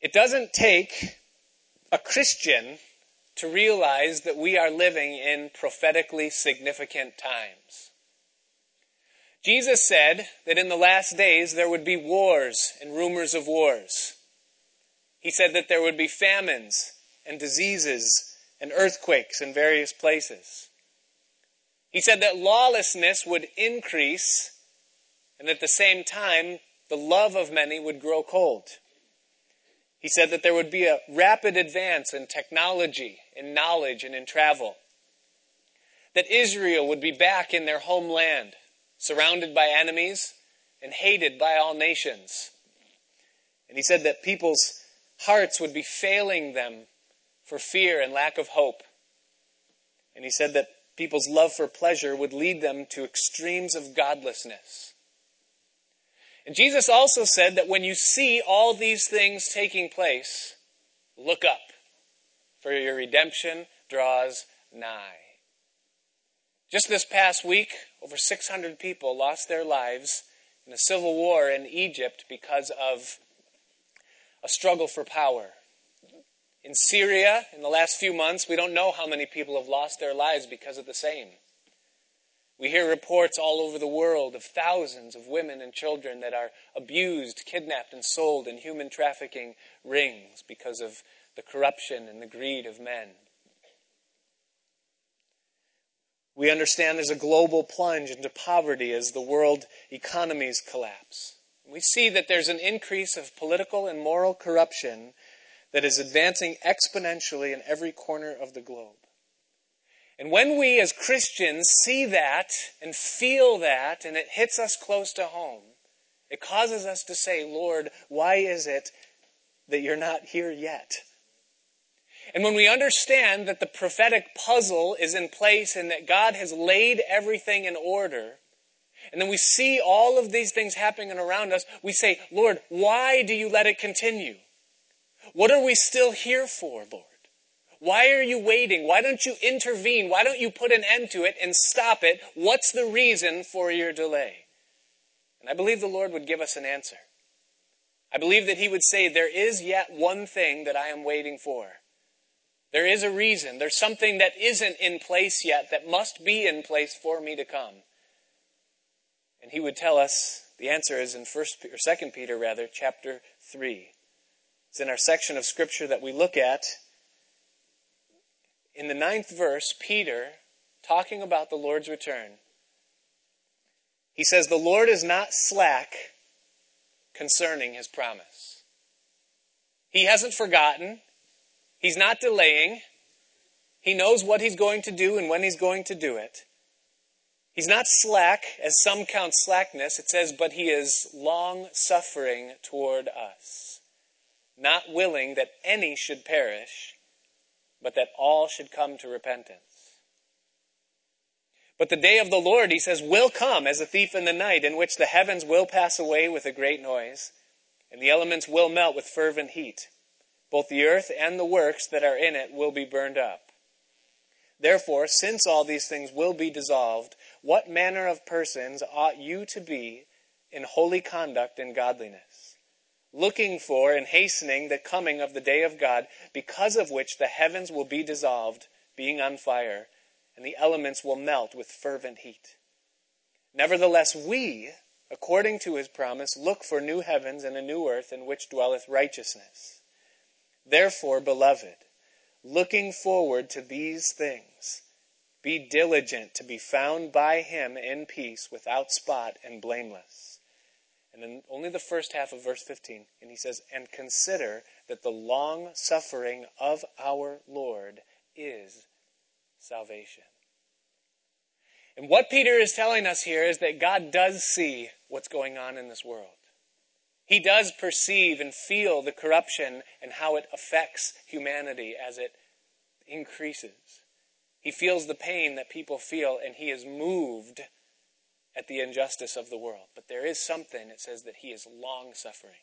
It doesn't take a Christian to realize that we are living in prophetically significant times. Jesus said that in the last days there would be wars and rumors of wars. He said that there would be famines and diseases and earthquakes in various places. He said that lawlessness would increase and at the same time the love of many would grow cold. He said that there would be a rapid advance in technology, in knowledge, and in travel. That Israel would be back in their homeland, surrounded by enemies and hated by all nations. And he said that people's hearts would be failing them for fear and lack of hope. And he said that people's love for pleasure would lead them to extremes of godlessness. And Jesus also said that when you see all these things taking place, look up, for your redemption draws nigh. Just this past week, over 600 people lost their lives in a civil war in Egypt because of a struggle for power. In Syria, in the last few months, we don't know how many people have lost their lives because of the same. We hear reports all over the world of thousands of women and children that are abused, kidnapped, and sold in human trafficking rings because of the corruption and the greed of men. We understand there's a global plunge into poverty as the world economies collapse. We see that there's an increase of political and moral corruption that is advancing exponentially in every corner of the globe. And when we as Christians see that and feel that and it hits us close to home, it causes us to say, Lord, why is it that you're not here yet? And when we understand that the prophetic puzzle is in place and that God has laid everything in order, and then we see all of these things happening around us, we say, Lord, why do you let it continue? What are we still here for, Lord? Why are you waiting? Why don't you intervene? Why don't you put an end to it and stop it? What's the reason for your delay? And I believe the Lord would give us an answer. I believe that He would say, There is yet one thing that I am waiting for. There is a reason. There's something that isn't in place yet that must be in place for me to come. And He would tell us the answer is in First or Second Peter, rather, chapter three. It's in our section of Scripture that we look at in the ninth verse, Peter, talking about the Lord's return, he says, The Lord is not slack concerning his promise. He hasn't forgotten. He's not delaying. He knows what he's going to do and when he's going to do it. He's not slack, as some count slackness. It says, but he is long suffering toward us, not willing that any should perish, but that all should come to repentance. But the day of the Lord, he says, will come as a thief in the night, in which the heavens will pass away with a great noise, and the elements will melt with fervent heat. Both the earth and the works that are in it will be burned up. Therefore, since all these things will be dissolved, what manner of persons ought you to be in holy conduct and godliness? Looking for and hastening the coming of the day of God, because of which the heavens will be dissolved, being on fire, and the elements will melt with fervent heat. Nevertheless, we, according to his promise, look for new heavens and a new earth in which dwelleth righteousness. Therefore, beloved, looking forward to these things, be diligent to be found by him in peace, without spot and blameless. And then only the first half of verse 15. And he says, And consider that the long suffering of our Lord is salvation. And what Peter is telling us here is that God does see what's going on in this world. He does perceive and feel the corruption and how it affects humanity as it increases. He feels the pain that people feel, and he is moved at the injustice of the world. But there is something that says that he is long suffering.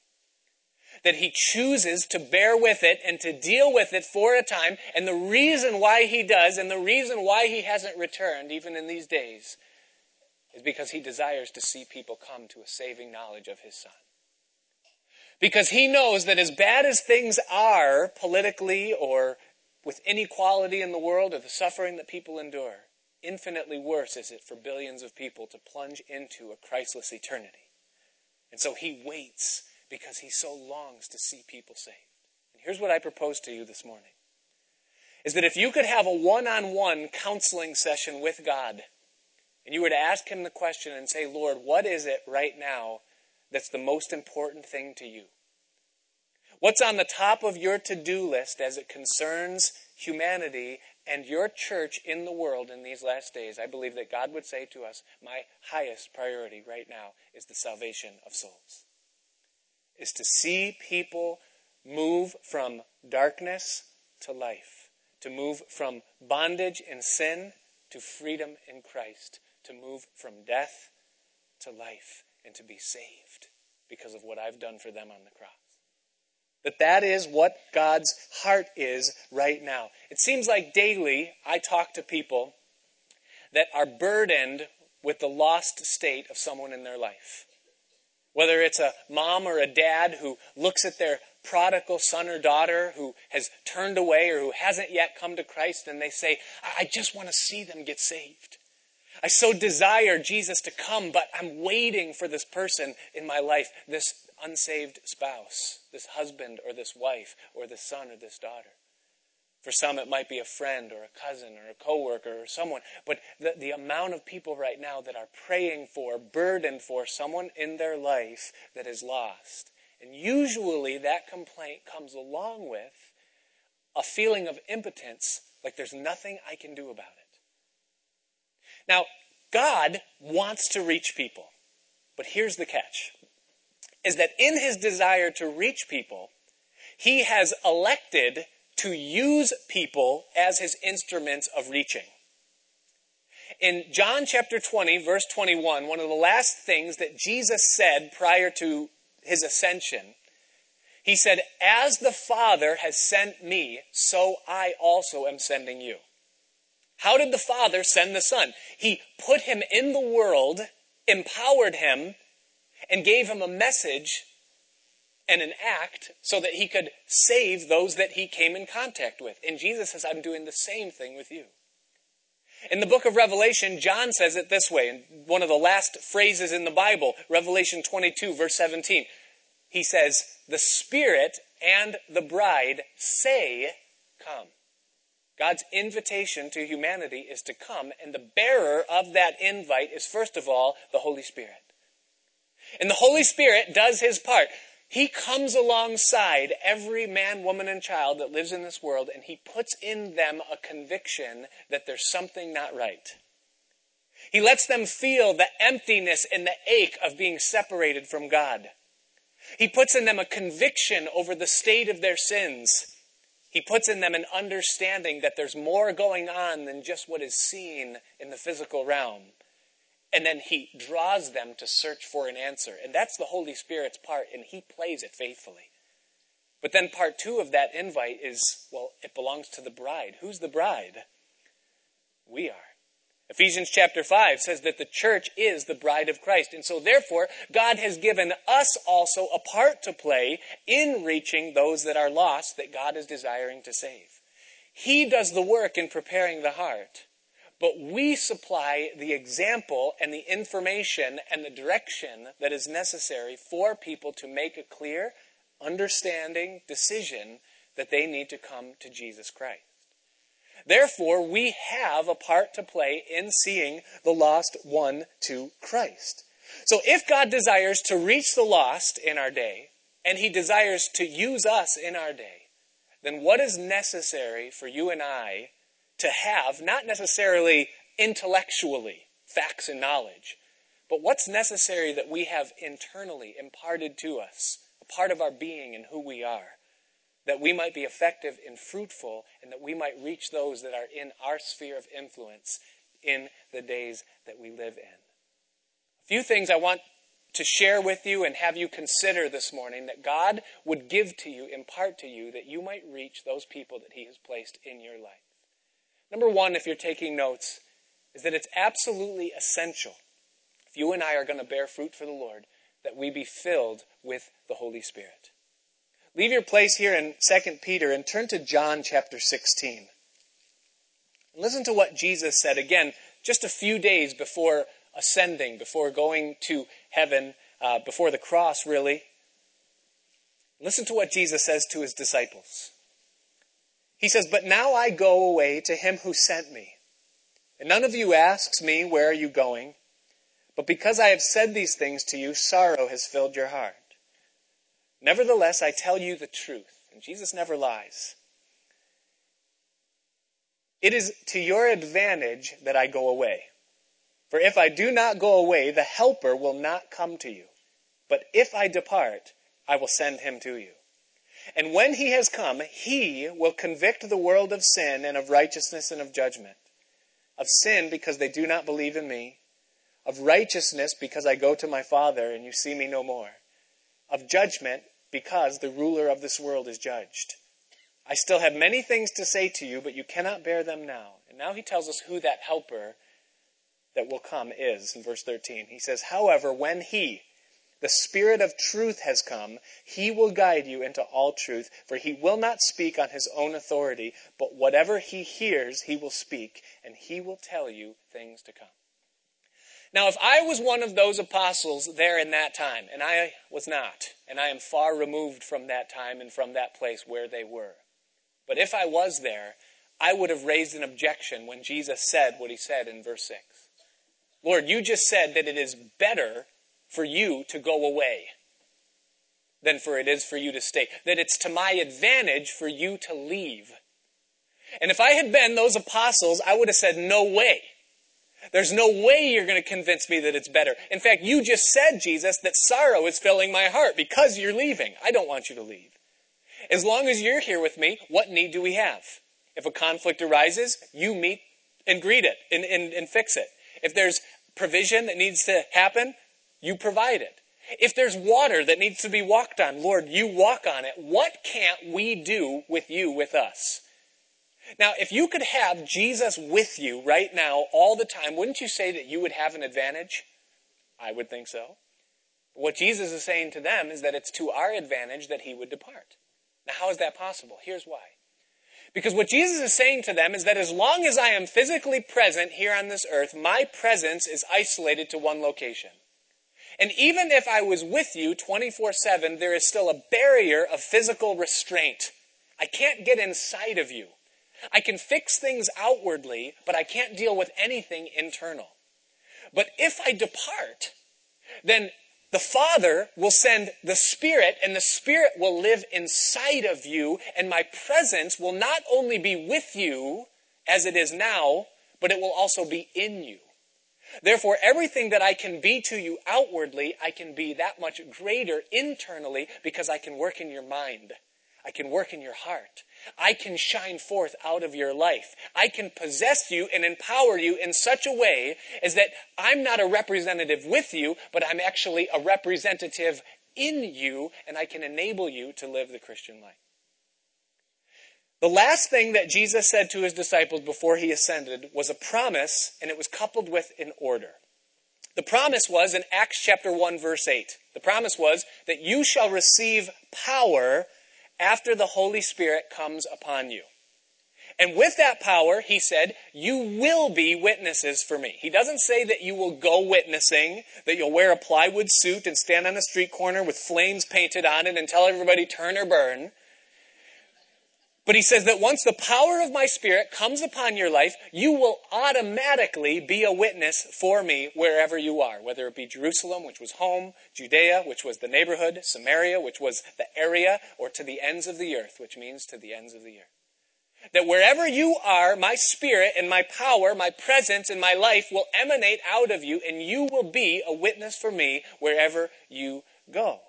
That he chooses to bear with it and to deal with it for a time. And the reason why he does, and the reason why he hasn't returned, even in these days, is because he desires to see people come to a saving knowledge of his son. Because he knows that as bad as things are politically or with inequality in the world or the suffering that people endure, infinitely worse is it for billions of people to plunge into a Christless eternity. And so he waits because he so longs to see people saved. And here's what I propose to you this morning is that if you could have a one on one counseling session with God, and you were to ask him the question and say, Lord, what is it right now that's the most important thing to you? What's on the top of your to do list as it concerns humanity and your church in the world in these last days? I believe that God would say to us, My highest priority right now is the salvation of souls. Is to see people move from darkness to life, to move from bondage and sin to freedom in Christ, to move from death to life, and to be saved because of what I've done for them on the cross. That that is what God's heart is right now. It seems like daily I talk to people that are burdened with the lost state of someone in their life. Whether it's a mom or a dad who looks at their prodigal son or daughter who has turned away or who hasn't yet come to Christ and they say, I just want to see them get saved. I so desire Jesus to come, but I'm waiting for this person in my life, this unsaved spouse, this husband or this wife, or this son or this daughter. For some, it might be a friend or a cousin or a coworker or someone. But the, the amount of people right now that are praying for, burdened for someone in their life that is lost. And usually that complaint comes along with a feeling of impotence, like there's nothing I can do about it. Now, God wants to reach people. But here's the catch is that in his desire to reach people, he has elected to use people as his instruments of reaching. In John chapter 20, verse 21, one of the last things that Jesus said prior to his ascension, he said, As the Father has sent me, so I also am sending you. How did the Father send the Son? He put him in the world, empowered him and gave him a message and an act so that he could save those that he came in contact with. And Jesus says, I'm doing the same thing with you. In the book of Revelation, John says it this way, in one of the last phrases in the Bible, Revelation 22, verse 17. He says, The Spirit and the bride say, Come. God's invitation to humanity is to come, and the bearer of that invite is, first of all, the Holy Spirit. And the Holy Spirit does his part. He comes alongside every man, woman, and child that lives in this world, and he puts in them a conviction that there's something not right. He lets them feel the emptiness and the ache of being separated from God. He puts in them a conviction over the state of their sins. He puts in them an understanding that there's more going on than just what is seen in the physical realm. And then he draws them to search for an answer. And that's the Holy Spirit's part, and he plays it faithfully. But then part two of that invite is well, it belongs to the bride. Who's the bride? We are. Ephesians chapter 5 says that the church is the bride of Christ. And so, therefore, God has given us also a part to play in reaching those that are lost that God is desiring to save. He does the work in preparing the heart. But we supply the example and the information and the direction that is necessary for people to make a clear, understanding decision that they need to come to Jesus Christ. Therefore, we have a part to play in seeing the lost won to Christ. So if God desires to reach the lost in our day, and he desires to use us in our day, then what is necessary for you and I to have, not necessarily intellectually, facts and knowledge, but what's necessary that we have internally imparted to us, a part of our being and who we are, that we might be effective and fruitful, and that we might reach those that are in our sphere of influence in the days that we live in. A few things I want to share with you and have you consider this morning that God would give to you, impart to you, that you might reach those people that He has placed in your life. Number one, if you're taking notes, is that it's absolutely essential, if you and I are going to bear fruit for the Lord, that we be filled with the Holy Spirit. leave your place here in 2 Peter and turn to John chapter 16. And Listen to what Jesus said again just a few days before ascending, before going to heaven, uh, before the cross, really. Listen to what Jesus says to his disciples. He says, But now I go away to him who sent me. And none of you asks me, Where are you going? But because I have said these things to you, sorrow has filled your heart. Nevertheless, I tell you the truth. And Jesus never lies. It is to your advantage that I go away. For if I do not go away, the Helper will not come to you. But if I depart, I will send him to you. And when he has come, he will convict the world of sin and of righteousness and of judgment. Of sin because they do not believe in me. Of righteousness because I go to my Father and you see me no more. Of judgment because the ruler of this world is judged. I still have many things to say to you, but you cannot bear them now. And now he tells us who that helper that will come is in verse 13. He says, However, when he, the Spirit of truth has come, he will guide you into all truth, for he will not speak on his own authority, but whatever he hears, he will speak, and he will tell you things to come. Now, if I was one of those apostles there in that time, and I was not, and I am far removed from that time and from that place where they were, but if I was there, I would have raised an objection when Jesus said what he said in verse 6. Lord, you just said that it is better for you to go away than for it is for you to stay. That it's to my advantage for you to leave. And if I had been those apostles, I would have said, no way. There's no way you're going to convince me that it's better. In fact, you just said, Jesus, that sorrow is filling my heart because you're leaving. I don't want you to leave. As long as you're here with me, what need do we have? If a conflict arises, you meet and greet it and, and, and fix it. If there's provision that needs to happen, you provide it. If there's water that needs to be walked on, Lord, you walk on it. What can't we do with you with us? Now, if you could have Jesus with you right now all the time, wouldn't you say that you would have an advantage? I would think so. What Jesus is saying to them is that it's to our advantage that he would depart. Now, how is that possible? Here's why. Because what Jesus is saying to them is that as long as I am physically present here on this earth, my presence is isolated to one location. And even if I was with you 24 7, there is still a barrier of physical restraint. I can't get inside of you. I can fix things outwardly, but I can't deal with anything internal. But if I depart, then the Father will send the Spirit, and the Spirit will live inside of you, and my presence will not only be with you as it is now, but it will also be in you. Therefore, everything that I can be to you outwardly, I can be that much greater internally because I can work in your mind. I can work in your heart. I can shine forth out of your life. I can possess you and empower you in such a way as that I'm not a representative with you, but I'm actually a representative in you, and I can enable you to live the Christian life. The last thing that Jesus said to his disciples before he ascended was a promise, and it was coupled with an order. The promise was in Acts chapter 1 verse 8. The promise was that you shall receive power after the Holy Spirit comes upon you. And with that power, he said, you will be witnesses for me. He doesn't say that you will go witnessing, that you'll wear a plywood suit and stand on a street corner with flames painted on it and tell everybody turn or burn. But he says that once the power of my spirit comes upon your life, you will automatically be a witness for me wherever you are, whether it be Jerusalem, which was home, Judea, which was the neighborhood, Samaria, which was the area, or to the ends of the earth, which means to the ends of the earth. That wherever you are, my spirit and my power, my presence and my life will emanate out of you, and you will be a witness for me wherever you go.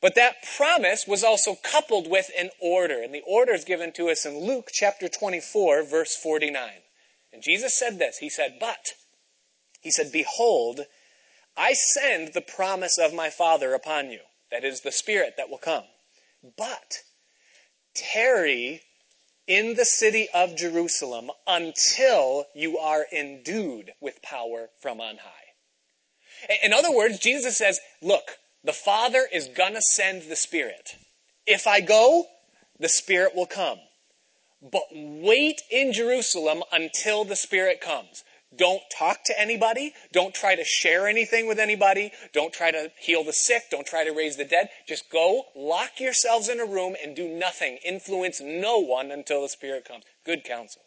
But that promise was also coupled with an order. And the order is given to us in Luke chapter 24, verse 49. And Jesus said this He said, But, He said, Behold, I send the promise of my Father upon you. That is the Spirit that will come. But tarry in the city of Jerusalem until you are endued with power from on high. In other words, Jesus says, Look, the Father is to send the Spirit. If I go, the Spirit will come. But wait in Jerusalem until the Spirit comes. Don't talk to anybody. Don't try to share anything with anybody. Don't try to heal the sick. Don't try to raise the dead. Just go, lock yourselves in a room, and do nothing. Influence no one until the Spirit comes. Good counsel.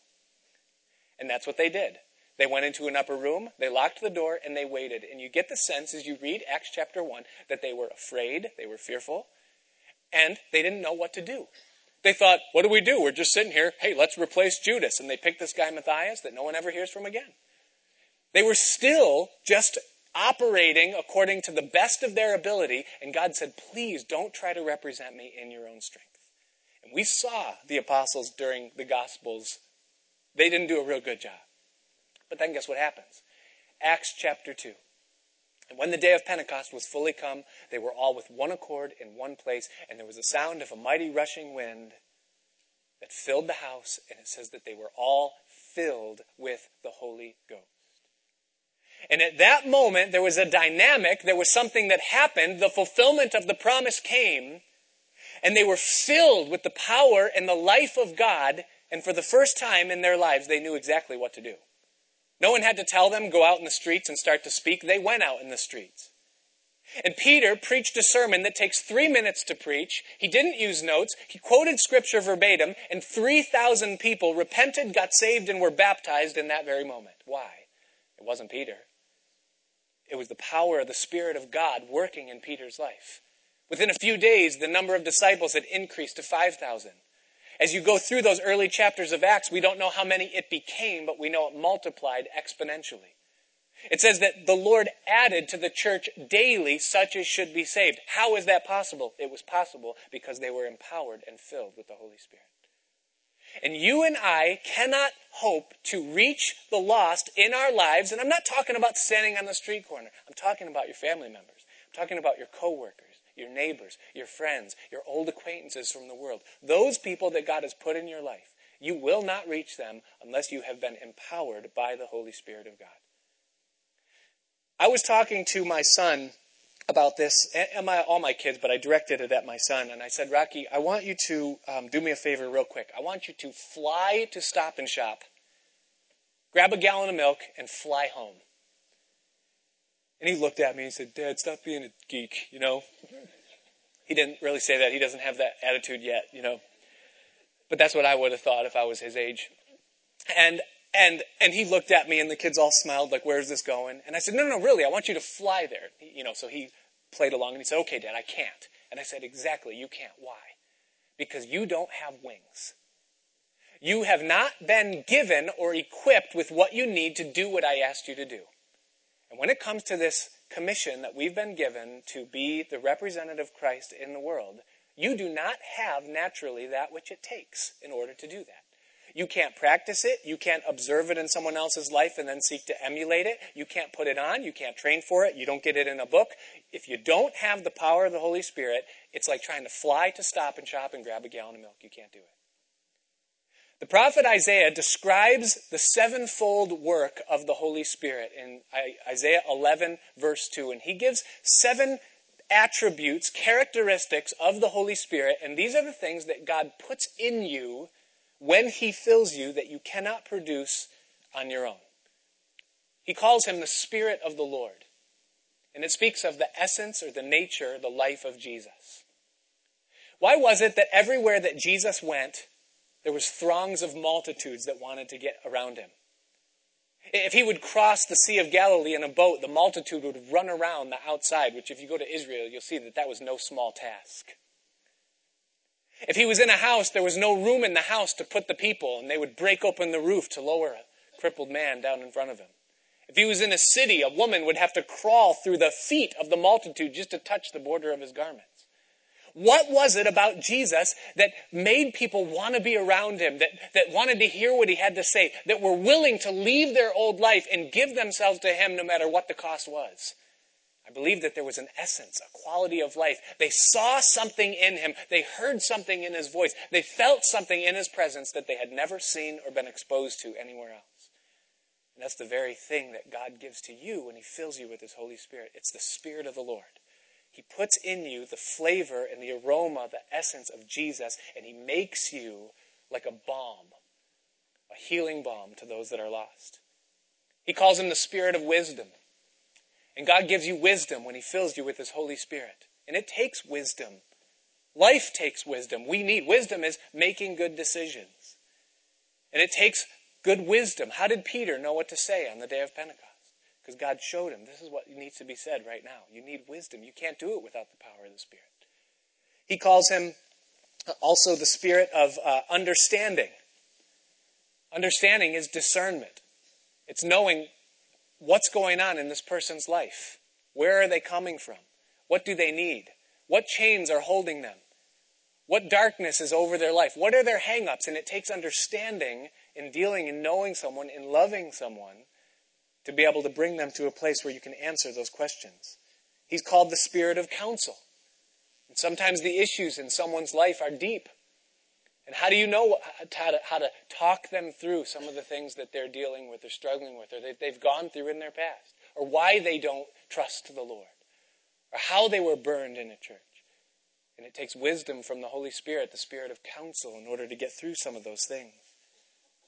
And that's what they did. They went into an upper room, they locked the door, and they waited. And you get the sense as you read Acts chapter 1 that they were afraid, they were fearful, and they didn't know what to do. They thought, what do we do? We're just sitting here. Hey, let's replace Judas. And they picked this guy Matthias that no one ever hears from again. They were still just operating according to the best of their ability, and God said, please don't try to represent me in your own strength. And we saw the apostles during the Gospels. They didn't do a real good job. But then guess what happens? Acts chapter 2. And when the day of Pentecost was fully come, they were all with one accord in one place, and there was a sound of a mighty rushing wind that filled the house, and it says that they were all filled with the Holy Ghost. And at that moment, there was a dynamic, there was something that happened, the fulfillment of the promise came, and they were filled with the power and the life of God, and for the first time in their lives, they knew exactly what to do. No one had to tell them, go out in the streets and start to speak. They went out in the streets. And Peter preached a sermon that takes three minutes to preach. He didn't use notes. He quoted scripture verbatim, and 3,000 people repented, got saved, and were baptized in that very moment. Why? It wasn't Peter. It was the power of the Spirit of God working in Peter's life. Within a few days, the number of disciples had increased to 5,000. As you go through those early chapters of Acts, we don't know how many it became, but we know it multiplied exponentially. It says that the Lord added to the church daily such as should be saved. How is that possible? It was possible because they were empowered and filled with the Holy Spirit. And you and I cannot hope to reach the lost in our lives. And I'm not talking about standing on the street corner. I'm talking about your family members. I'm talking about your coworkers, your neighbors, your friends, your old acquaintances from the world. Those people that God has put in your life. You will not reach them unless you have been empowered by the Holy Spirit of God. I was talking to my son about this, and my, all my kids, but I directed it at my son. And I said, Rocky, I want you to um, do me a favor real quick. I want you to fly to Stop and Shop, grab a gallon of milk, and fly home. And he looked at me and said, Dad, stop being a geek, you know? He didn't really say that. He doesn't have that attitude yet, you know? But that's what I would have thought if I was his age. And and and he looked at me and the kids all smiled like where's this going and i said no no really i want you to fly there you know so he played along and he said, okay, Dad, I can't. And I said, exactly, you can't. Why? Because you don't have wings. You have not been given or equipped with what you need to do what I asked you to do. And when it comes to this commission that we've been given to be the representative Christ in the world, you do not have naturally that which it takes in order to do that. You can't practice it. You can't observe it in someone else's life and then seek to emulate it. You can't put it on. You can't train for it. You don't get it in a book. If you don't have the power of the Holy Spirit, it's like trying to fly to stop and shop and grab a gallon of milk. You can't do it. The prophet Isaiah describes the sevenfold work of the Holy Spirit in Isaiah 11, verse 2. And he gives seven attributes, characteristics of the Holy Spirit. And these are the things that God puts in you when he fills you that you cannot produce on your own. He calls him the Spirit of the Lord. And it speaks of the essence or the nature, the life of Jesus. Why was it that everywhere that Jesus went, there was throngs of multitudes that wanted to get around him? If he would cross the Sea of Galilee in a boat, the multitude would run around the outside, which if you go to Israel, you'll see that that was no small task. If he was in a house, there was no room in the house to put the people, and they would break open the roof to lower a crippled man down in front of him. If he was in a city, a woman would have to crawl through the feet of the multitude just to touch the border of his garments. What was it about Jesus that made people want to be around him, that, that wanted to hear what he had to say, that were willing to leave their old life and give themselves to him no matter what the cost was? I believe that there was an essence, a quality of life. They saw something in him. They heard something in his voice. They felt something in his presence that they had never seen or been exposed to anywhere else. And that's the very thing that God gives to you when he fills you with his Holy Spirit. It's the Spirit of the Lord. He puts in you the flavor and the aroma, the essence of Jesus, and He makes you like a balm, a healing balm to those that are lost. He calls Him the Spirit of wisdom. And God gives you wisdom when He fills you with His Holy Spirit. And it takes wisdom. Life takes wisdom. We need wisdom is making good decisions. And it takes good wisdom. How did Peter know what to say on the day of Pentecost? Because God showed him this is what needs to be said right now. You need wisdom. You can't do it without the power of the Spirit. He calls him also the spirit of uh, understanding. Understanding is discernment, it's knowing what's going on in this person's life. Where are they coming from? What do they need? What chains are holding them? What darkness is over their life? What are their hangups? And it takes understanding in dealing and knowing someone, in loving someone, to be able to bring them to a place where you can answer those questions. He's called the spirit of counsel. And sometimes the issues in someone's life are deep. And how do you know how to, how to talk them through some of the things that they're dealing with or struggling with or that they've gone through in their past? Or why they don't trust the Lord? Or how they were burned in a church? And it takes wisdom from the Holy Spirit, the spirit of counsel, in order to get through some of those things.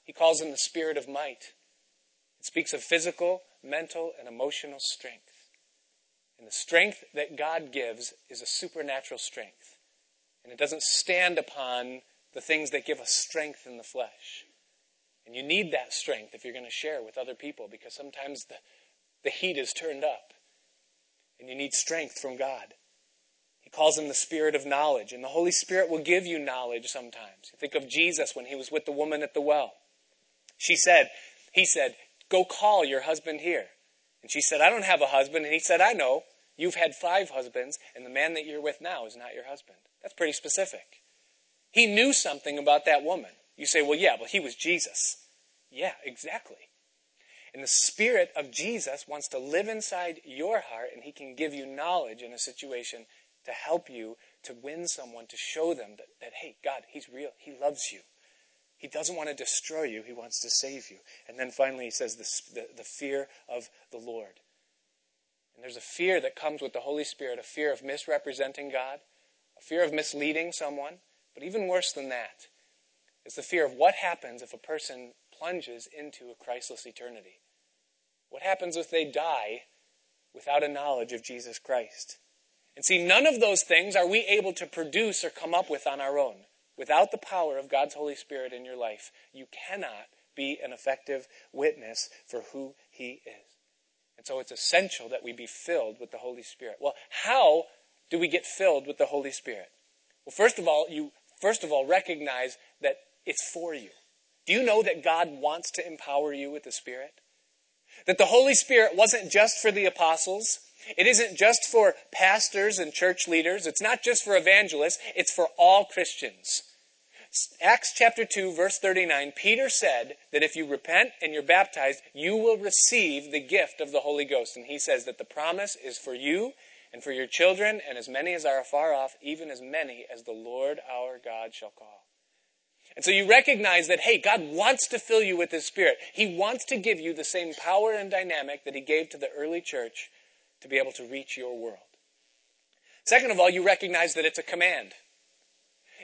He calls him the spirit of might. It speaks of physical, mental, and emotional strength. And the strength that God gives is a supernatural strength. And it doesn't stand upon the things that give us strength in the flesh. And you need that strength if you're going to share with other people because sometimes the, the heat is turned up. And you need strength from God. He calls him the spirit of knowledge. And the Holy Spirit will give you knowledge sometimes. You think of Jesus when he was with the woman at the well. She said, he said, Go call your husband here. And she said, I don't have a husband. And he said, I know. You've had five husbands, and the man that you're with now is not your husband. That's pretty specific. He knew something about that woman. You say, well, yeah, well, he was Jesus. Yeah, exactly. And the Spirit of Jesus wants to live inside your heart, and He can give you knowledge in a situation to help you to win someone, to show them that, that hey, God, He's real. He loves you. He doesn't want to destroy you, he wants to save you. And then finally, he says the, the, the, fear of the Lord. And there's a fear that comes with the Holy Spirit a fear of misrepresenting God, a fear of misleading someone, but even worse than that is the fear of what happens if a person plunges into a Christless eternity. What happens if they die without a knowledge of Jesus Christ? And see, none of those things are we able to produce or come up with on our own. Without the power of God's Holy Spirit in your life, you cannot be an effective witness for who He is. And so it's essential that we be filled with the Holy Spirit. Well, how do we get filled with the Holy Spirit? Well, first of all, you first of all recognize that it's for you. Do you know that God wants to empower you with the Spirit? That the Holy Spirit wasn't just for the apostles, it isn't just for pastors and church leaders. It's not just for evangelists. It's for all Christians. Acts chapter 2, verse 39, Peter said that if you repent and you're baptized, you will receive the gift of the Holy Ghost. And he says that the promise is for you and for your children and as many as are afar off, even as many as the Lord our God shall call. And so you recognize that, hey, God wants to fill you with His Spirit. He wants to give you the same power and dynamic that He gave to the early church to be able to reach your world. Second of all, you recognize that it's a command.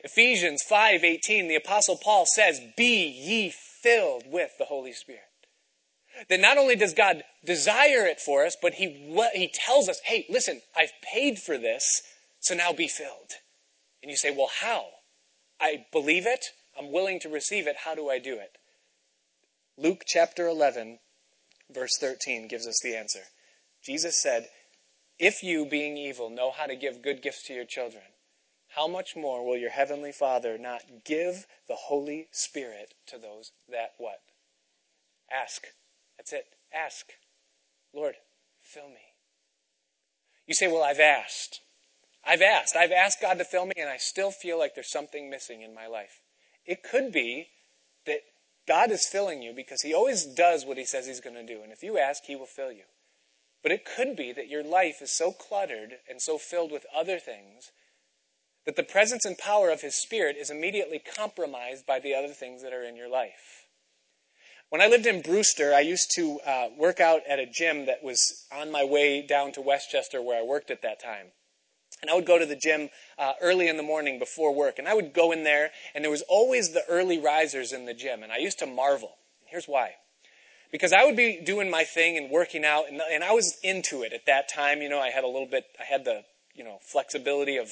Ephesians 5:18 the apostle Paul says, "Be ye filled with the Holy Spirit." That not only does God desire it for us, but he he tells us, "Hey, listen, I've paid for this, so now be filled." And you say, "Well, how?" I believe it. I'm willing to receive it. How do I do it? Luke chapter 11 verse 13 gives us the answer. Jesus said, If you, being evil, know how to give good gifts to your children, how much more will your heavenly Father not give the Holy Spirit to those that what? Ask. That's it. Ask. Lord, fill me. You say, Well, I've asked. I've asked. I've asked God to fill me, and I still feel like there's something missing in my life. It could be that God is filling you because He always does what He says He's going to do. And if you ask, He will fill you. But it could be that your life is so cluttered and so filled with other things that the presence and power of His Spirit is immediately compromised by the other things that are in your life. When I lived in Brewster, I used to uh, work out at a gym that was on my way down to Westchester where I worked at that time. And I would go to the gym uh, early in the morning before work, and I would go in there, and there was always the early risers in the gym, and I used to marvel. Here's why. Because I would be doing my thing and working out, and, and I was into it at that time. You know, I had a little bit, I had the, you know, flexibility of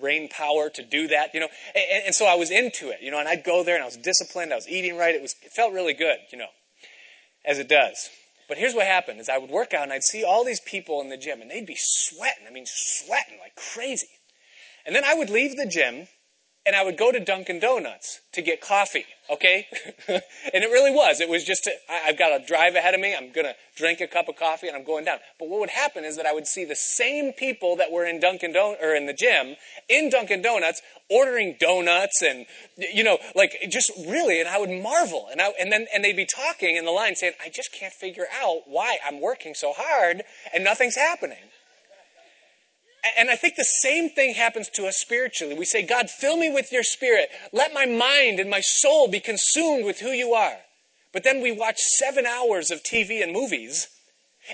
brain power to do that, you know, and, and so I was into it, you know, and I'd go there and I was disciplined, I was eating right, it was, it felt really good, you know, as it does. But here's what happened is I would work out and I'd see all these people in the gym and they'd be sweating. I mean, sweating like crazy. And then I would leave the gym and I would go to Dunkin' Donuts to get coffee, okay? and it really was. It was just, i I've got a drive ahead of me. I'm going to drink a cup of coffee and I'm going down. But what would happen is that I would see the same people that were in Dunkin' Don- or in the gym in Dunkin' Donuts ordering donuts and, you know, like just really, and I would marvel. And I, and then, and they'd be talking in the line saying, I just can't figure out why I'm working so hard and nothing's happening. And I think the same thing happens to us spiritually. We say, God, fill me with your spirit. Let my mind and my soul be consumed with who you are. But then we watch seven hours of TV and movies,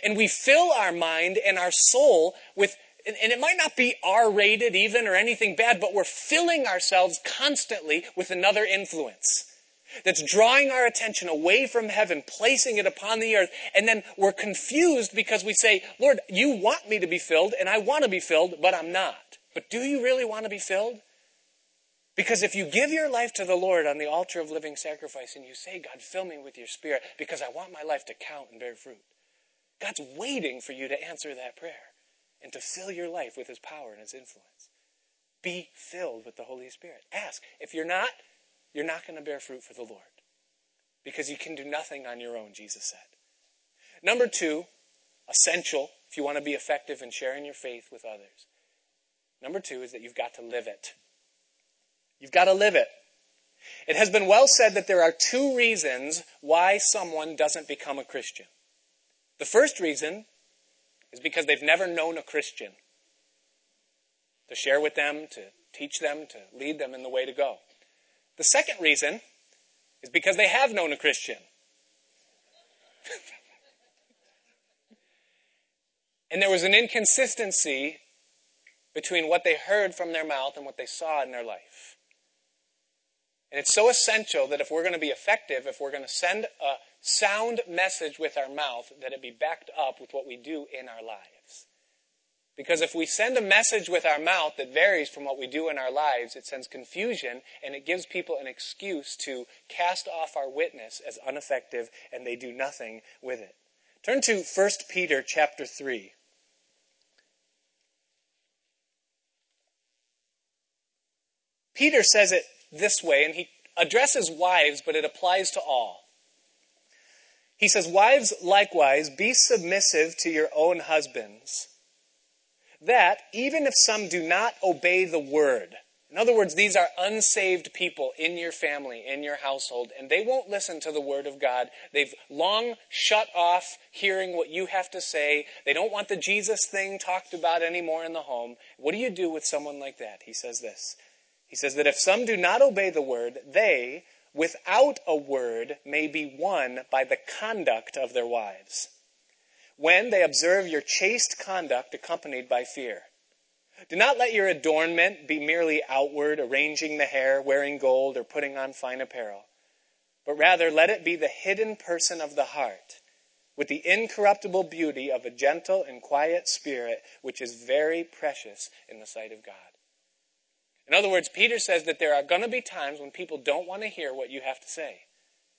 and we fill our mind and our soul with, and it might not be R rated even or anything bad, but we're filling ourselves constantly with another influence that's drawing our attention away from heaven, placing it upon the earth, and then we're confused because we say, Lord, you want me to be filled, and I want to be filled, but I'm not. But do you really want to be filled? Because if you give your life to the Lord on the altar of living sacrifice and you say, God, fill me with your spirit because I want my life to count and bear fruit, God's waiting for you to answer that prayer and to fill your life with his power and his influence. Be filled with the Holy Spirit. Ask. If you're not, you're not going to bear fruit for the Lord because you can do nothing on your own, Jesus said. Number two, essential if you want to be effective in sharing your faith with others. Number two is that you've got to live it. You've got to live it. It has been well said that there are two reasons why someone doesn't become a Christian. The first reason is because they've never known a Christian. To share with them, to teach them, to lead them in the way to go. The second reason is because they have known a Christian. and there was an inconsistency between what they heard from their mouth and what they saw in their life. And it's so essential that if we're going to be effective, if we're going to send a sound message with our mouth, that it be backed up with what we do in our lives. Because if we send a message with our mouth that varies from what we do in our lives, it sends confusion and it gives people an excuse to cast off our witness as ineffective and they do nothing with it. Turn to 1 Peter chapter 3. Peter says it this way, and he addresses wives, but it applies to all. He says, Wives likewise, be submissive to your own husbands that even if some do not obey the word, in other words, these are unsaved people in your family, in your household, and they won't listen to the word of God. They've long shut off hearing what you have to say. They don't want the Jesus thing talked about anymore in the home. What do you do with someone like that? He says this. He says that if some do not obey the word, they, without a word, may be won by the conduct of their wives when they observe your chaste conduct accompanied by fear. Do not let your adornment be merely outward, arranging the hair, wearing gold, or putting on fine apparel, but rather let it be the hidden person of the heart, with the incorruptible beauty of a gentle and quiet spirit, which is very precious in the sight of God. In other words, Peter says that there are going to be times when people don't want to hear what you have to say.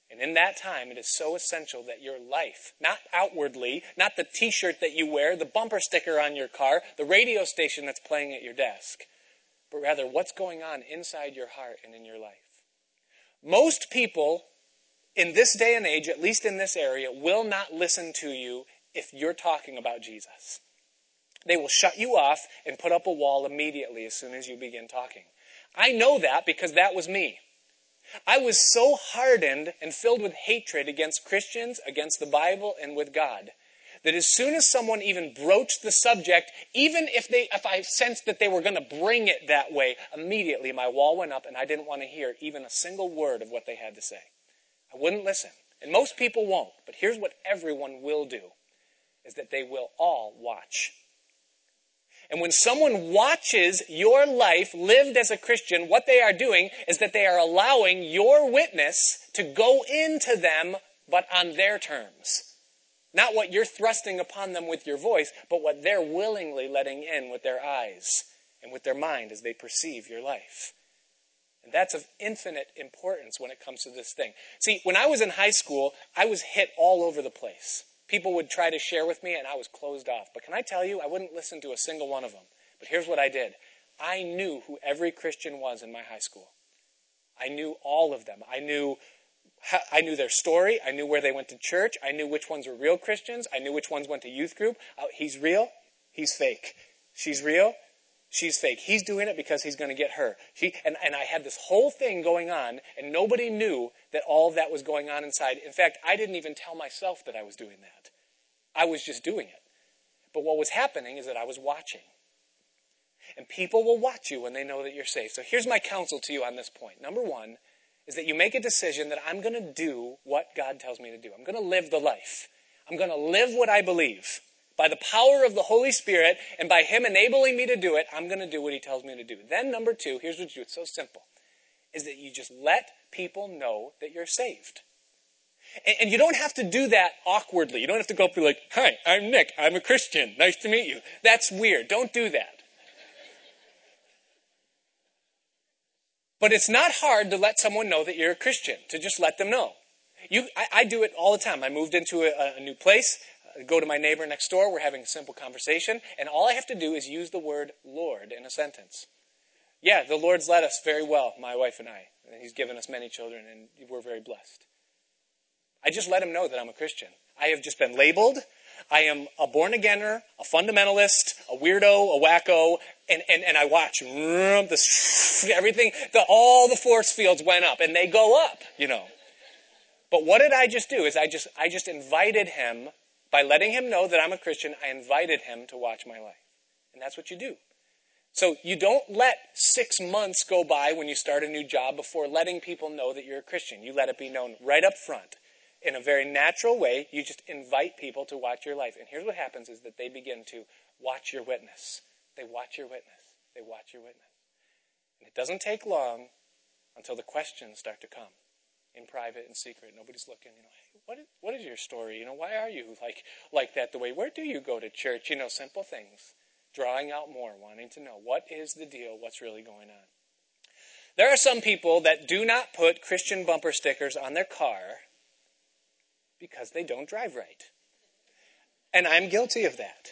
And in that time, it is so essential that your life, not outwardly, not the t shirt that you wear, the bumper sticker on your car, the radio station that's playing at your desk, but rather what's going on inside your heart and in your life. Most people in this day and age, at least in this area, will not listen to you if you're talking about Jesus. They will shut you off and put up a wall immediately as soon as you begin talking. I know that because that was me. I was so hardened and filled with hatred against Christians, against the Bible, and with God that as soon as someone even broached the subject, even if they if I sensed that they were going to bring it that way, immediately my wall went up and I didn't want to hear even a single word of what they had to say. I wouldn't listen. And most people won't, but here's what everyone will do is that they will all watch. And when someone watches your life lived as a Christian, what they are doing is that they are allowing your witness to go into them, but on their terms. Not what you're thrusting upon them with your voice, but what they're willingly letting in with their eyes and with their mind as they perceive your life. And that's of infinite importance when it comes to this thing. See, when I was in high school, I was hit all over the place. People would try to share with me, and I was closed off. But can I tell you, I wouldn't listen to a single one of them. But here's what I did I knew who every Christian was in my high school. I knew all of them. I knew I knew their story. I knew where they went to church. I knew which ones were real Christians. I knew which ones went to youth group. Oh, he's real. He's fake. She's real. She's fake. He's doing it because he's going to get her. She, and, and I had this whole thing going on, and nobody knew that all of that was going on inside. In fact, I didn't even tell myself that I was doing that. I was just doing it. But what was happening is that I was watching. And people will watch you when they know that you're safe. So here's my counsel to you on this point. Number one is that you make a decision that I'm going to do what God tells me to do. I'm going to live the life. I'm going to live what I believe. By the power of the Holy Spirit and by Him enabling me to do it, I'm going to do what He tells me to do. Then, number two, here's what you do. It's so simple. Is that you just let people know that you're saved. And, and you don't have to do that awkwardly. You don't have to go up and be like, Hi, I'm Nick. I'm a Christian. Nice to meet you. That's weird. Don't do that. But it's not hard to let someone know that you're a Christian, to just let them know. You, I, I do it all the time. I moved into a, a new place go to my neighbor next door, we're having a simple conversation, and all I have to do is use the word Lord in a sentence. Yeah, the Lord's led us very well, my wife and I. And he's given us many children, and we're very blessed. I just let him know that I'm a Christian. I have just been labeled. I am a born againer, a fundamentalist, a weirdo, a wacko, and, and, and I watch this, everything, the, all the force fields went up, and they go up, you know. But what did I just do? Is I just I just invited him by letting him know that I'm a Christian, I invited him to watch my life. And that's what you do. So you don't let six months go by when you start a new job before letting people know that you're a Christian. You let it be known right up front. In a very natural way, you just invite people to watch your life. And here's what happens is that they begin to watch your witness. They watch your witness. They watch your witness. And it doesn't take long until the questions start to come in private and secret. Nobody's looking, you know, hey, what is, what is your story? You know, why are you like, like that the way? Where do you go to church? You know, simple things. Drawing out more, wanting to know what is the deal, what's really going on. There are some people that do not put Christian bumper stickers on their car because they don't drive right. And I'm guilty of that.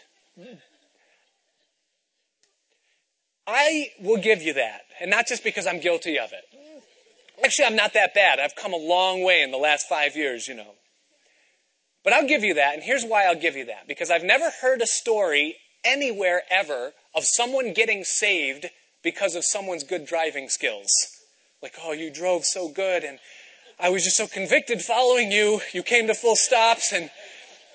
I will give you that, and not just because I'm guilty of it. Actually, I'm not that bad. I've come a long way in the last five years, you know. But I'll give you that, and here's why I'll give you that. Because I've never heard a story anywhere ever of someone getting saved because of someone's good driving skills. Like, oh, you drove so good, and I was just so convicted following you. You came to full stops, and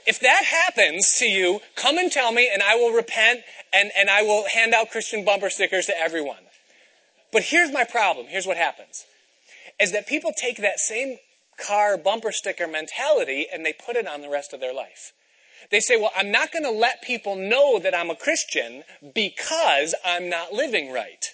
if that happens to you, come and tell me, and I will repent, and, and I will hand out Christian bumper stickers to everyone. But here's my problem. Here's what happens is that people take that same car bumper sticker mentality and they put it on the rest of their life. They say, well, I'm not going to let people know that I'm a Christian because I'm not living right.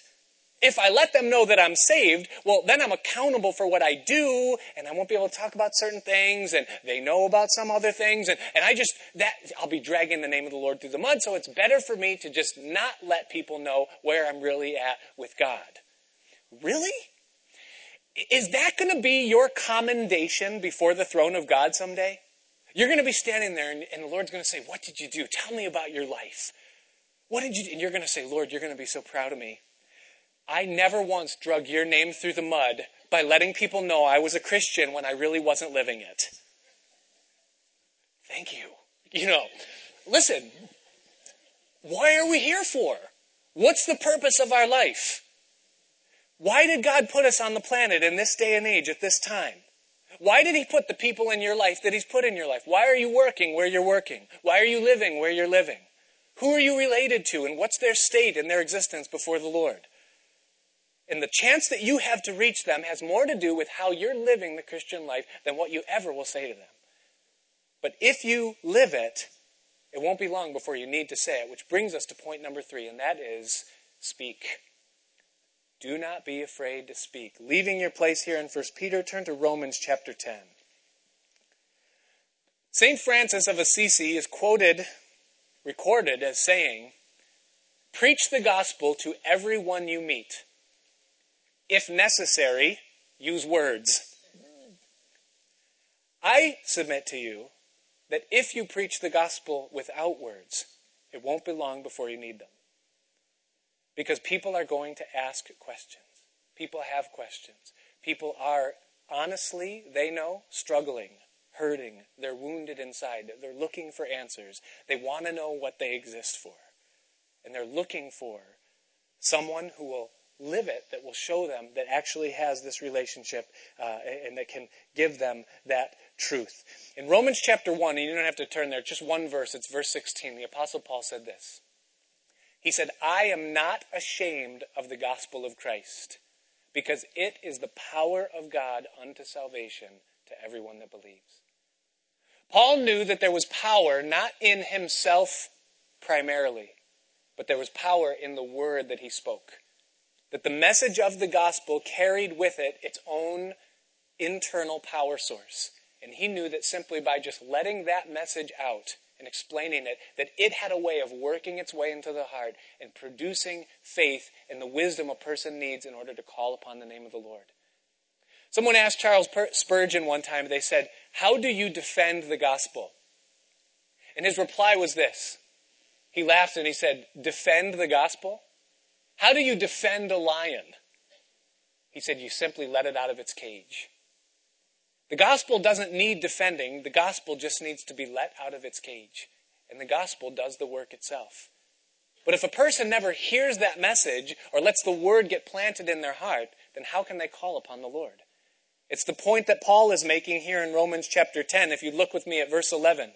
If I let them know that I'm saved, well, then I'm accountable for what I do, and I won't be able to talk about certain things, and they know about some other things, and, and I just, that, I'll be dragging the name of the Lord through the mud, so it's better for me to just not let people know where I'm really at with God. Really? Is that going to be your commendation before the throne of God someday? You're going to be standing there and, and the Lord's going to say, What did you do? Tell me about your life. What did you do? And you're going to say, Lord, you're going to be so proud of me. I never once drug your name through the mud by letting people know I was a Christian when I really wasn't living it. Thank you. You know, listen, why are we here for? What's the purpose of our life? Why did God put us on the planet in this day and age at this time? Why did He put the people in your life that He's put in your life? Why are you working where you're working? Why are you living where you're living? Who are you related to and what's their state in their existence before the Lord? And the chance that you have to reach them has more to do with how you're living the Christian life than what you ever will say to them. But if you live it, It won't be long before you need to say it, which brings us to point number three, and that is speak. Do not be afraid to speak. Leaving your place here in 1 Peter, turn to Romans chapter 10. St. Francis of Assisi is quoted, recorded as saying, Preach the gospel to everyone you meet. If necessary, use words. I submit to you that if you preach the gospel without words, it won't be long before you need them. Because people are going to ask questions. People have questions. People are, honestly, they know, struggling, hurting. They're wounded inside. They're looking for answers. They want to know what they exist for. And they're looking for someone who will live it, that will show them that actually has this relationship uh, and that can give them that truth. In Romans chapter 1, and you don't have to turn there, just one verse, it's verse 16, the Apostle Paul said this. He said, I am not ashamed of the gospel of Christ, because it is the power of God unto salvation to everyone that believes. Paul knew that there was power not in himself primarily, but there was power in the word that he spoke. That the message of the gospel carried with it its own internal power source. And he knew that simply by just letting that message out and explaining it, that it had a way of working its way into the heart and producing faith and the wisdom a person needs in order to call upon the name of the Lord. Someone asked Charles Spurgeon one time, they said, How do you defend the gospel? And his reply was this. He laughed and he said, Defend the gospel? How do you defend a lion? He said, You simply let it out of its cage. The gospel doesn't need defending, the gospel just needs to be let out of its cage. And the gospel does the work itself. But if a person never hears that message or lets the word get planted in their heart, then how can they call upon the Lord? It's the point that Paul is making here in Romans chapter 10. If you look with me at verse 11,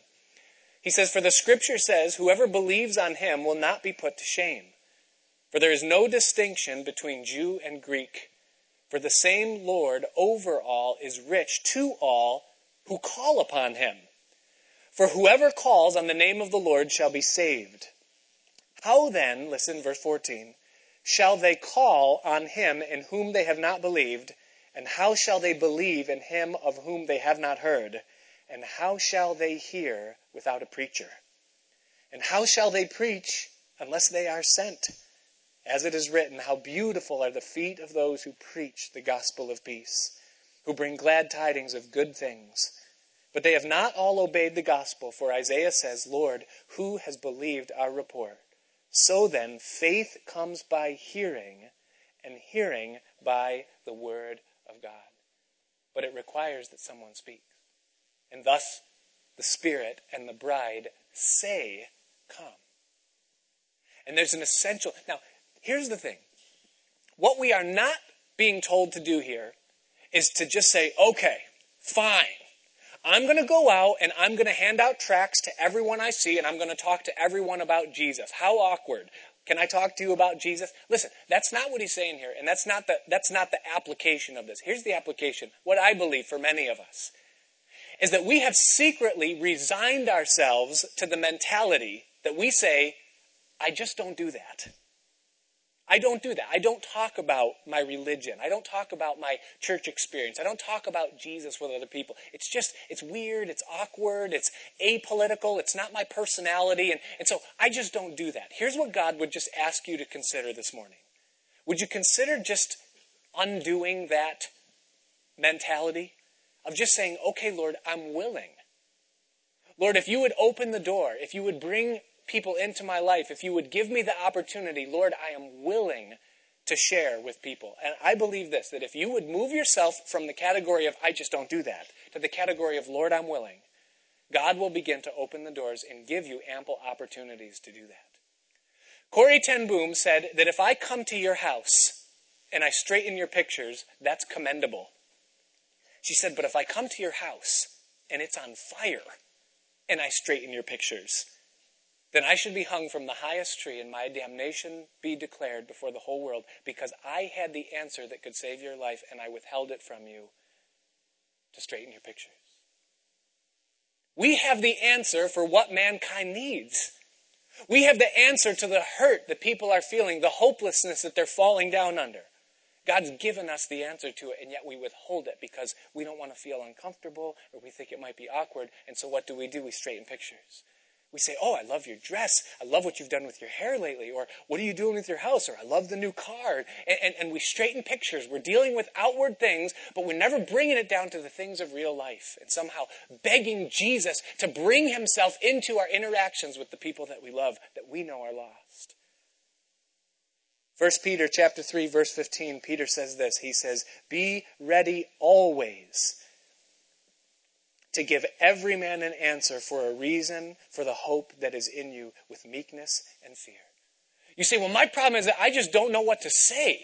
he says, For the scripture says, Whoever believes on him will not be put to shame. For there is no distinction between Jew and Greek for the same Lord over all is rich to all who call upon him. For whoever calls on the name of the Lord shall be saved. How then, listen, verse 14, shall they call on him in whom they have not believed? And how shall they believe in him of whom they have not heard? And how shall they hear without a preacher? And how shall they preach unless they are sent? As it is written, How beautiful are the feet of those who preach the gospel of peace, who bring glad tidings of good things. But they have not all obeyed the gospel, for Isaiah says, Lord, who has believed our report? So then, faith comes by hearing, and hearing by the word of God. But it requires that someone speaks. And thus, the Spirit and the bride say, Come. And there's an essential. Now, Here's the thing what we are not being told to do here is to just say, okay, fine. I'm going to go out and I'm going to hand out tracts to everyone I see and I'm going to talk to everyone about Jesus. How awkward. Can I talk to you about Jesus? Listen, that's not what he's saying here, and that's not the that's not the application of this. Here's the application. What I believe for many of us is that we have secretly resigned ourselves to the mentality that we say, I just don't do that. I don't do that. I don't talk about my religion. I don't talk about my church experience. I don't talk about Jesus with other people. It's just, it's weird, it's awkward, it's apolitical, it's not my personality. And, and so I just don't do that. Here's what God would just ask you to consider this morning. Would you consider just undoing that mentality of just saying, okay, Lord, I'm willing. Lord, if you would open the door, if you would bring people into my life, if you would give me the opportunity, Lord, I am willing to share with people. And I believe this that if you would move yourself from the category of, I just don't do that, to the category of, Lord, I'm willing, God will begin to open the doors and give you ample opportunities to do that. Corrie ten Boom said that if I come to your house and I straighten your pictures, that's commendable. She said, but if I come to your house and it's on fire and I straighten your pictures, then I should be hung from the highest tree and my damnation be declared before the whole world because I had the answer that could save your life and I withheld it from you to straighten your pictures. We have the answer for what mankind needs. We have the answer to the hurt that people are feeling, the hopelessness that they're falling down under. God's given us the answer to it, and yet we withhold it because we don't want to feel uncomfortable or we think it might be awkward. And so what do we do? We straighten pictures. We say, Oh, I love your dress. I love what you've done with your hair lately. Or, What are you doing with your house? Or, I love the new car. And, and, and, we straighten pictures. We're dealing with outward things, but we're never bringing it down to the things of real life and somehow begging Jesus to bring himself into our interactions with the people that we love that we know are lost. 1 Peter chapter 3 verse 15 Peter says this he says be ready always to give every man an answer for a reason for the hope that is in you with meekness and fear. You say, well, my problem is that I just don't know what to say.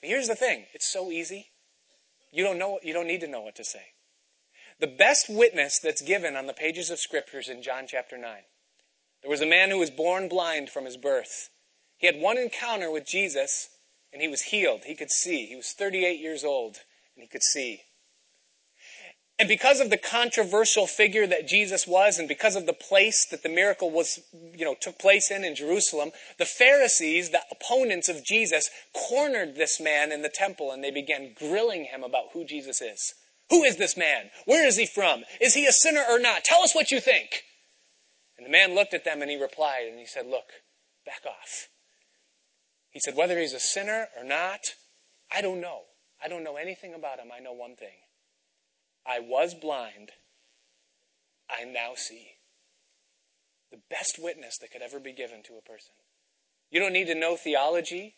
But here's the thing it's so easy. You don't, know, you don't need to know what to say. The best witness that's given on the pages of scriptures in John chapter 9. There was a man who was born blind from his birth. He had one encounter with Jesus and he was healed. He could see. He was 38 years old and he could see. And because of the controversial figure that Jesus was, and because of the place that the miracle was, you know, took place in in Jerusalem, the Pharisees, the opponents of Jesus, cornered this man in the temple and they began grilling him about who Jesus is. Who is this man? Where is he from? Is he a sinner or not? Tell us what you think. And the man looked at them and he replied and he said, Look, back off. He said, Whether he's a sinner or not, I don't know. I don't know anything about him. I know one thing. I was blind, I now see. The best witness that could ever be given to a person. You don't need to know theology.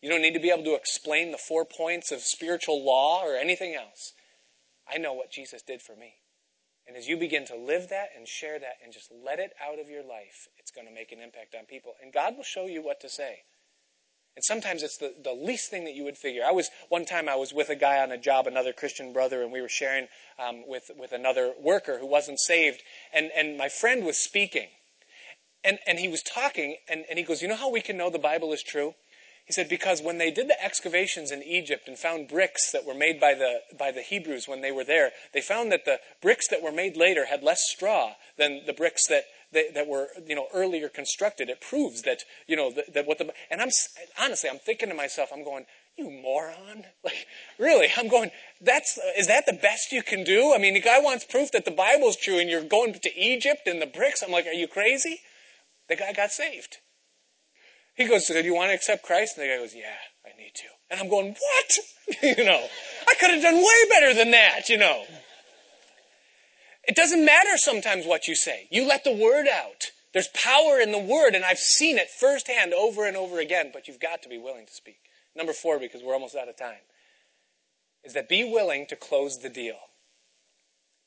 You don't need to be able to explain the four points of spiritual law or anything else. I know what Jesus did for me. And as you begin to live that and share that and just let it out of your life, it's going to make an impact on people. And God will show you what to say. And sometimes it's the, the least thing that you would figure. I was, one time I was with a guy on a job, another Christian brother, and we were sharing um, with, with another worker who wasn't saved. And, and my friend was speaking. And, and he was talking, and, and he goes, You know how we can know the Bible is true? He said, Because when they did the excavations in Egypt and found bricks that were made by the, by the Hebrews when they were there, they found that the bricks that were made later had less straw than the bricks that that, that were you know earlier constructed. It proves that you know that, that what the and I'm honestly I'm thinking to myself I'm going you moron like really I'm going that's is that the best you can do? I mean the guy wants proof that the Bible's true and you're going to Egypt and the bricks. I'm like are you crazy? The guy got saved. He goes, Do you want to accept Christ? And the guy goes, Yeah, I need to. And I'm going, What? you know, I could have done way better than that, you know. It doesn't matter sometimes what you say. You let the word out. There's power in the word, and I've seen it firsthand over and over again, but you've got to be willing to speak. Number four, because we're almost out of time, is that be willing to close the deal.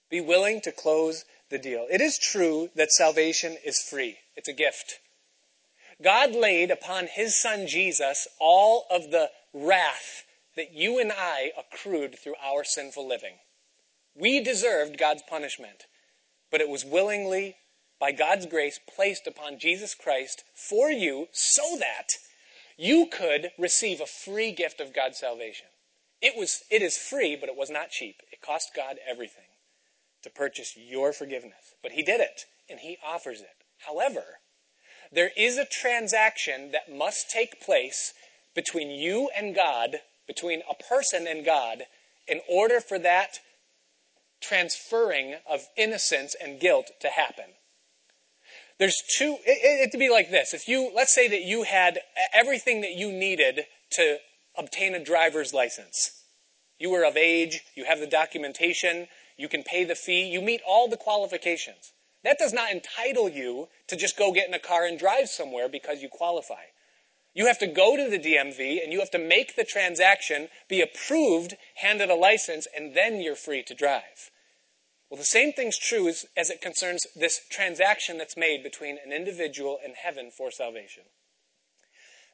Be willing to close the deal. It is true that salvation is free, it's a gift. God laid upon his son Jesus all of the wrath that you and I accrued through our sinful living. We deserved God's punishment, but it was willingly, by God's grace, placed upon Jesus Christ for you so that you could receive a free gift of God's salvation. It, was, it is free, but it was not cheap. It cost God everything to purchase your forgiveness. But He did it, and He offers it. However, there is a transaction that must take place between you and God, between a person and God, in order for that transferring of innocence and guilt to happen. There's two, it, to be like this. If you, let's say that you had everything that you needed to obtain a driver's license. You were of age, you have the documentation, you can pay the fee, you meet all the qualifications. That does not entitle you to just go get in a car and drive somewhere because you qualify. You have to go to the DMV and you have to make the transaction, be approved, handed a license, and then you're free to drive. Well, the same thing's true as, as it concerns this transaction that's made between an individual and heaven for salvation.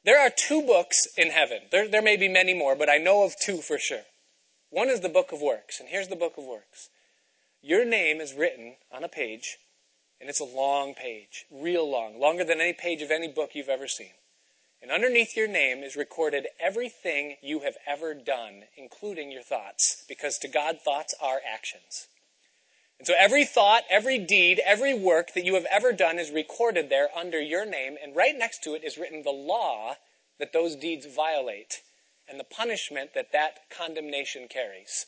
There are two books in heaven. There, there may be many more, but I know of two for sure. One is the book of works, and here's the book of works. Your name is written on a page, and it's a long page, real long, longer than any page of any book you've ever seen. And underneath your name is recorded everything you have ever done, including your thoughts, because to God, thoughts are actions. And so every thought, every deed, every work that you have ever done is recorded there under your name, and right next to it is written the law that those deeds violate and the punishment that that condemnation carries.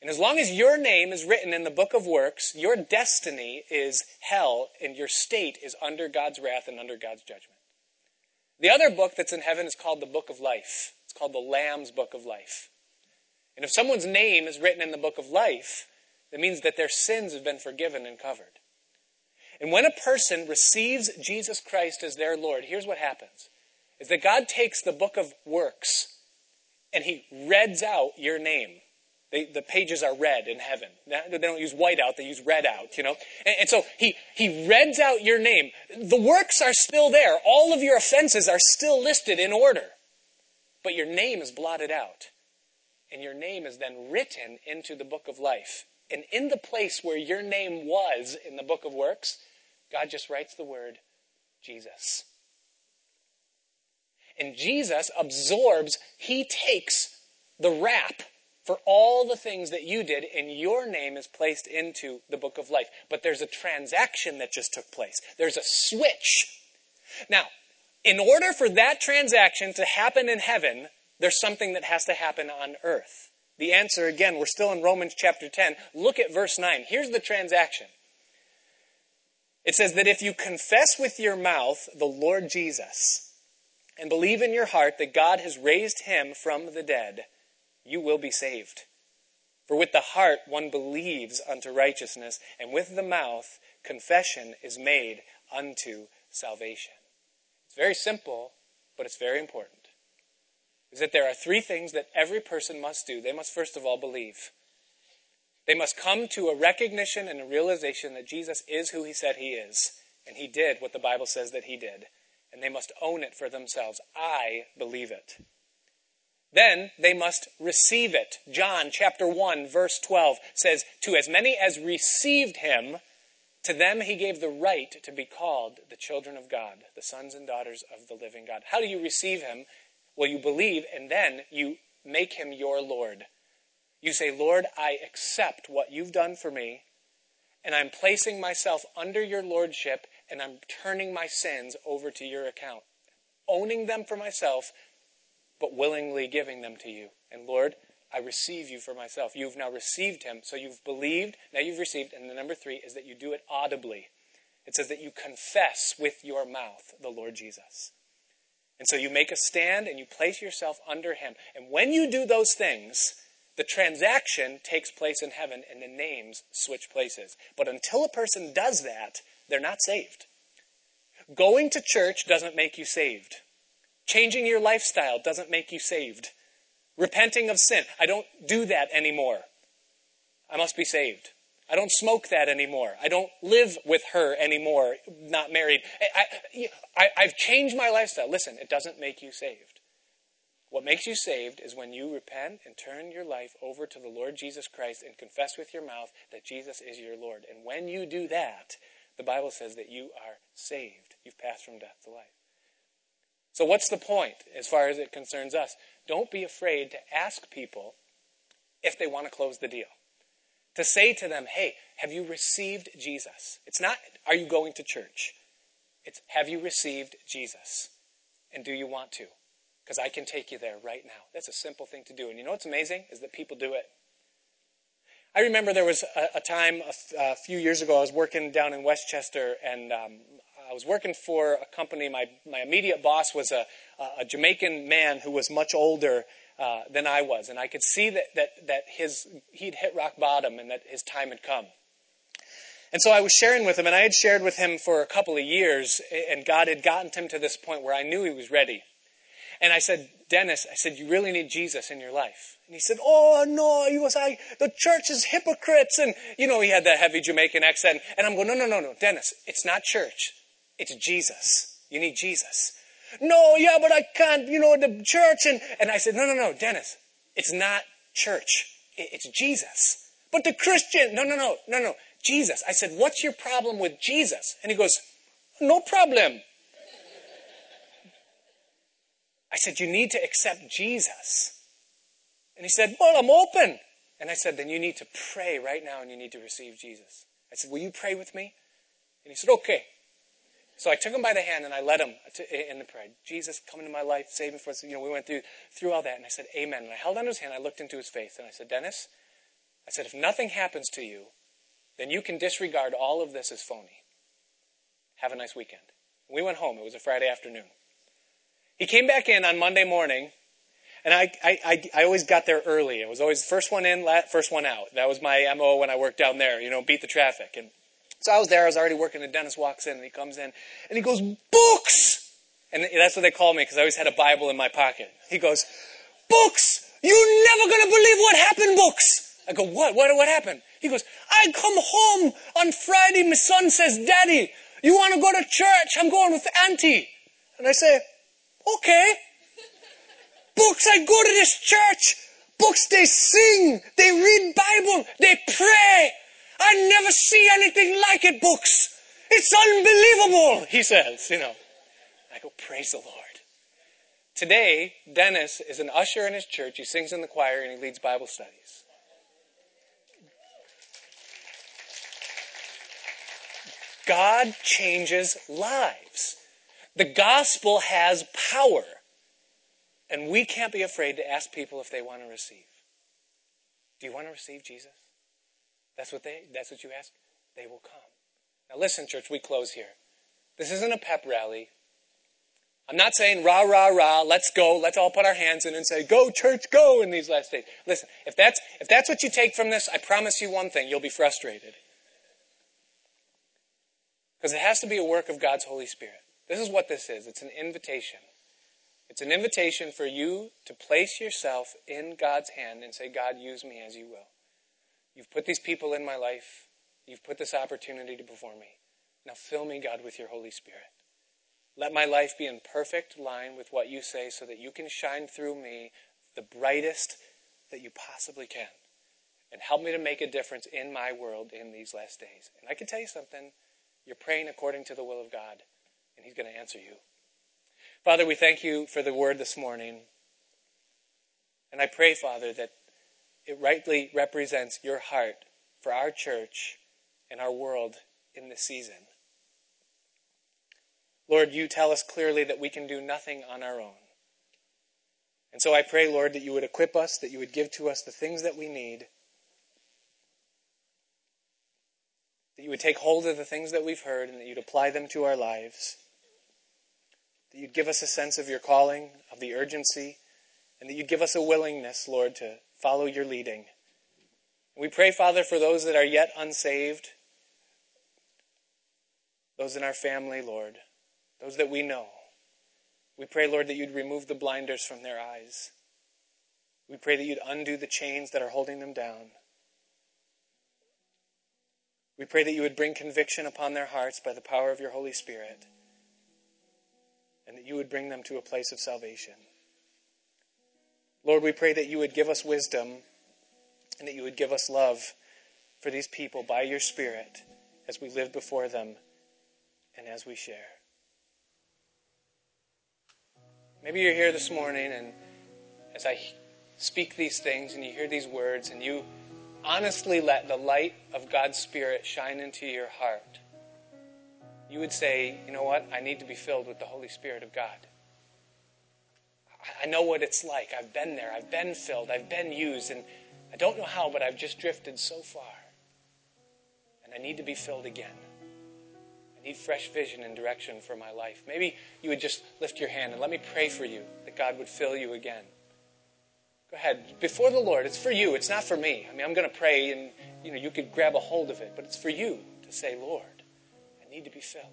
And as long as your name is written in the book of works, your destiny is hell and your state is under God's wrath and under God's judgment. The other book that's in heaven is called the book of life. It's called the Lamb's book of life. And if someone's name is written in the book of life, that means that their sins have been forgiven and covered. And when a person receives Jesus Christ as their Lord, here's what happens. Is that God takes the book of works and he reads out your name they, the pages are red in heaven. They don't use white out, they use red out, you know? And, and, so he, he reads out your name. The works are still there. All of your offenses are still listed in order. But your name is blotted out. And your name is then written into the book of life. And in the place where your name was in the book of works, God just writes the word Jesus. And Jesus absorbs, he takes the rap for all the things that you did, and your name is placed into the book of life. But there's a transaction that just took place. There's a switch. Now, in order for that transaction to happen in heaven, there's something that has to happen on earth. The answer, again, we're still in Romans chapter 10. Look at verse 9. Here's the transaction. It says that if you confess with your mouth the Lord Jesus and believe in your heart that God has raised him from the dead, you will be saved. For with the heart one believes unto righteousness, and with the mouth confession is made unto salvation. It's very simple, but it's very important. Is that there are three things that every person must do. They must first of all believe. They must come to a recognition and a realization that Jesus is who he said he is, and he did what the Bible says that he did. And they must own it for themselves. I believe it. Then they must receive it. John chapter 1 verse 12 says, To as many as received him, to them he gave the right to be called the children of God, the sons and daughters of the living God. How do you receive him? Well, you believe and then you make him your Lord. You say, Lord, I accept what you've done for me, and I'm placing myself under your lordship, and I'm turning my sins over to your account. Owning them for myself but willingly giving them to you. And Lord, I receive you for myself. You've now received him. So you've believed, now you've received. And the number three is that you do it audibly. It says that you confess with your mouth the Lord Jesus. And so you make a stand and you place yourself under him. And when you do those things, the transaction takes place in heaven and the names switch places. But until a person does that, they're not saved. Going to church doesn't make you saved. Changing your lifestyle doesn't make you saved. Repenting of sin. I don't do that anymore. I must be saved. I don't smoke that anymore. I don't live with her anymore, not married. I—I've changed my lifestyle. Listen, it doesn't make you saved. What makes you saved is when you repent and turn your life over to the Lord Jesus Christ and confess with your mouth that Jesus is your Lord. And when you do that, the Bible says that you are saved. You've passed from death to life. So, what's the point as far as it concerns us? Don't be afraid to ask people if they want to close the deal. To say to them, hey, have you received Jesus? It's not, are you going to church? It's, have you received Jesus? And do you want to? Because I can take you there right now. That's a simple thing to do. And you know what's amazing? Is that people do it. I remember there was a, a time a, few years ago, I was working down in Westchester, and um, I was working for a company. My, my immediate boss was a, a Jamaican man who was much older uh, than I was. And I could see that, that, that his, he'd hit rock bottom and that his time had come. And so I was sharing with him, and I had shared with him for a couple of years, and God had gotten him to this point where I knew he was ready. And I said, Dennis, I said, you really need Jesus in your life. And he said, oh no, he was like, the church is hypocrites. And, you know, he had that heavy Jamaican accent. And I'm going, no, no, no, no, Dennis, it's not church. It's Jesus. You need Jesus. No, yeah, but I can't, you know, the church. And, and I said, no, no, no, Dennis, it's not church. It's Jesus. But the Christian, no, no, no, no, no, Jesus. I said, what's your problem with Jesus? And he goes, no problem. I said, you need to accept Jesus. And he said, well, I'm open. And I said, then you need to pray right now and you need to receive Jesus. I said, will you pray with me? And he said, okay. So I took him by the hand and I led him to, in the prayer. Jesus, come into my life, save me from, you know, we went through, through all that and I said, amen. And I held on his hand, I looked into his face and I said, Dennis, I said, if nothing happens to you, then you can disregard all of this as phony. Have a nice weekend. We went home. It was a Friday afternoon. He came back in on Monday morning, and I, I, I, I always got there early. It was always first one in, first one out. That was my MO when I worked down there, you know, beat the traffic. And so I was there, I was already working, and Dennis walks in, and he comes in, and he goes, Books! And that's what they call me, because I always had a Bible in my pocket. He goes, Books! You're never gonna believe what happened, Books! I go, what? What, what happened? He goes, I come home on Friday, my son says, Daddy, you want to go to church? I'm going with Auntie. And I say, okay. Books, I go to this church. Books, they sing, they read Bible, they pray. I never see anything like it, books. It's unbelievable, he says, you know. I go, praise the Lord. Today, Dennis is an usher in his church. He sings in the choir and he leads Bible studies. God changes lives. The gospel has power. And we can't be afraid to ask people if they want to receive. Do you want to receive Jesus? That's what they that's what you ask? They will come. Now listen, church, we close here. This isn't a pep rally. I'm not saying rah rah rah, let's go, let's all put our hands in and say, go church, go in these last days. Listen, if that's if that's what you take from this, I promise you one thing, you'll be frustrated. Because it has to be a work of God's Holy Spirit. This is what this is it's an invitation. It's an invitation for you to place yourself in God's hand and say, God, use me as you will. You've put these people in my life. You've put this opportunity before me. Now fill me, God, with your Holy Spirit. Let my life be in perfect line with what you say so that you can shine through me the brightest that you possibly can. And help me to make a difference in my world in these last days. And I can tell you something you're praying according to the will of God, and He's going to answer you. Father, we thank you for the word this morning. And I pray, Father, that it rightly represents your heart for our church and our world in this season. Lord, you tell us clearly that we can do nothing on our own. And so I pray, Lord, that you would equip us, that you would give to us the things that we need that you would take hold of the things that we've heard and that you'd apply them to our lives. That you'd give us a sense of your calling, of the urgency, and that you'd give us a willingness, Lord, to follow your leading. We pray, Father, for those that are yet unsaved, those in our family, Lord, those that we know. We pray, Lord, that you'd remove the blinders from their eyes. We pray that you'd undo the chains that are holding them down. We pray that you would bring conviction upon their hearts by the power of your Holy Spirit, and that you would bring them to a place of salvation. Lord, we pray that you would give us wisdom and that you would give us love for these people by your Spirit as we live before them and as we share. Maybe you're here this morning and as I speak these things and you hear these words and you honestly let the light of God's Spirit shine into your heart, you would say, you know what? I need to be filled with the Holy Spirit of God. I know what it's like. I've been there. I've been filled. I've been used. And I don't know how, but I've just drifted so far. And I need to be filled again. I need fresh vision and direction for my life. Maybe you would just lift your hand and let me pray for you that God would fill you again. Go ahead. Before the Lord, it's for you. It's not for me. I mean, I'm going to pray and, you know, you could grab a hold of it, but it's for you to say, Lord, I need to be filled.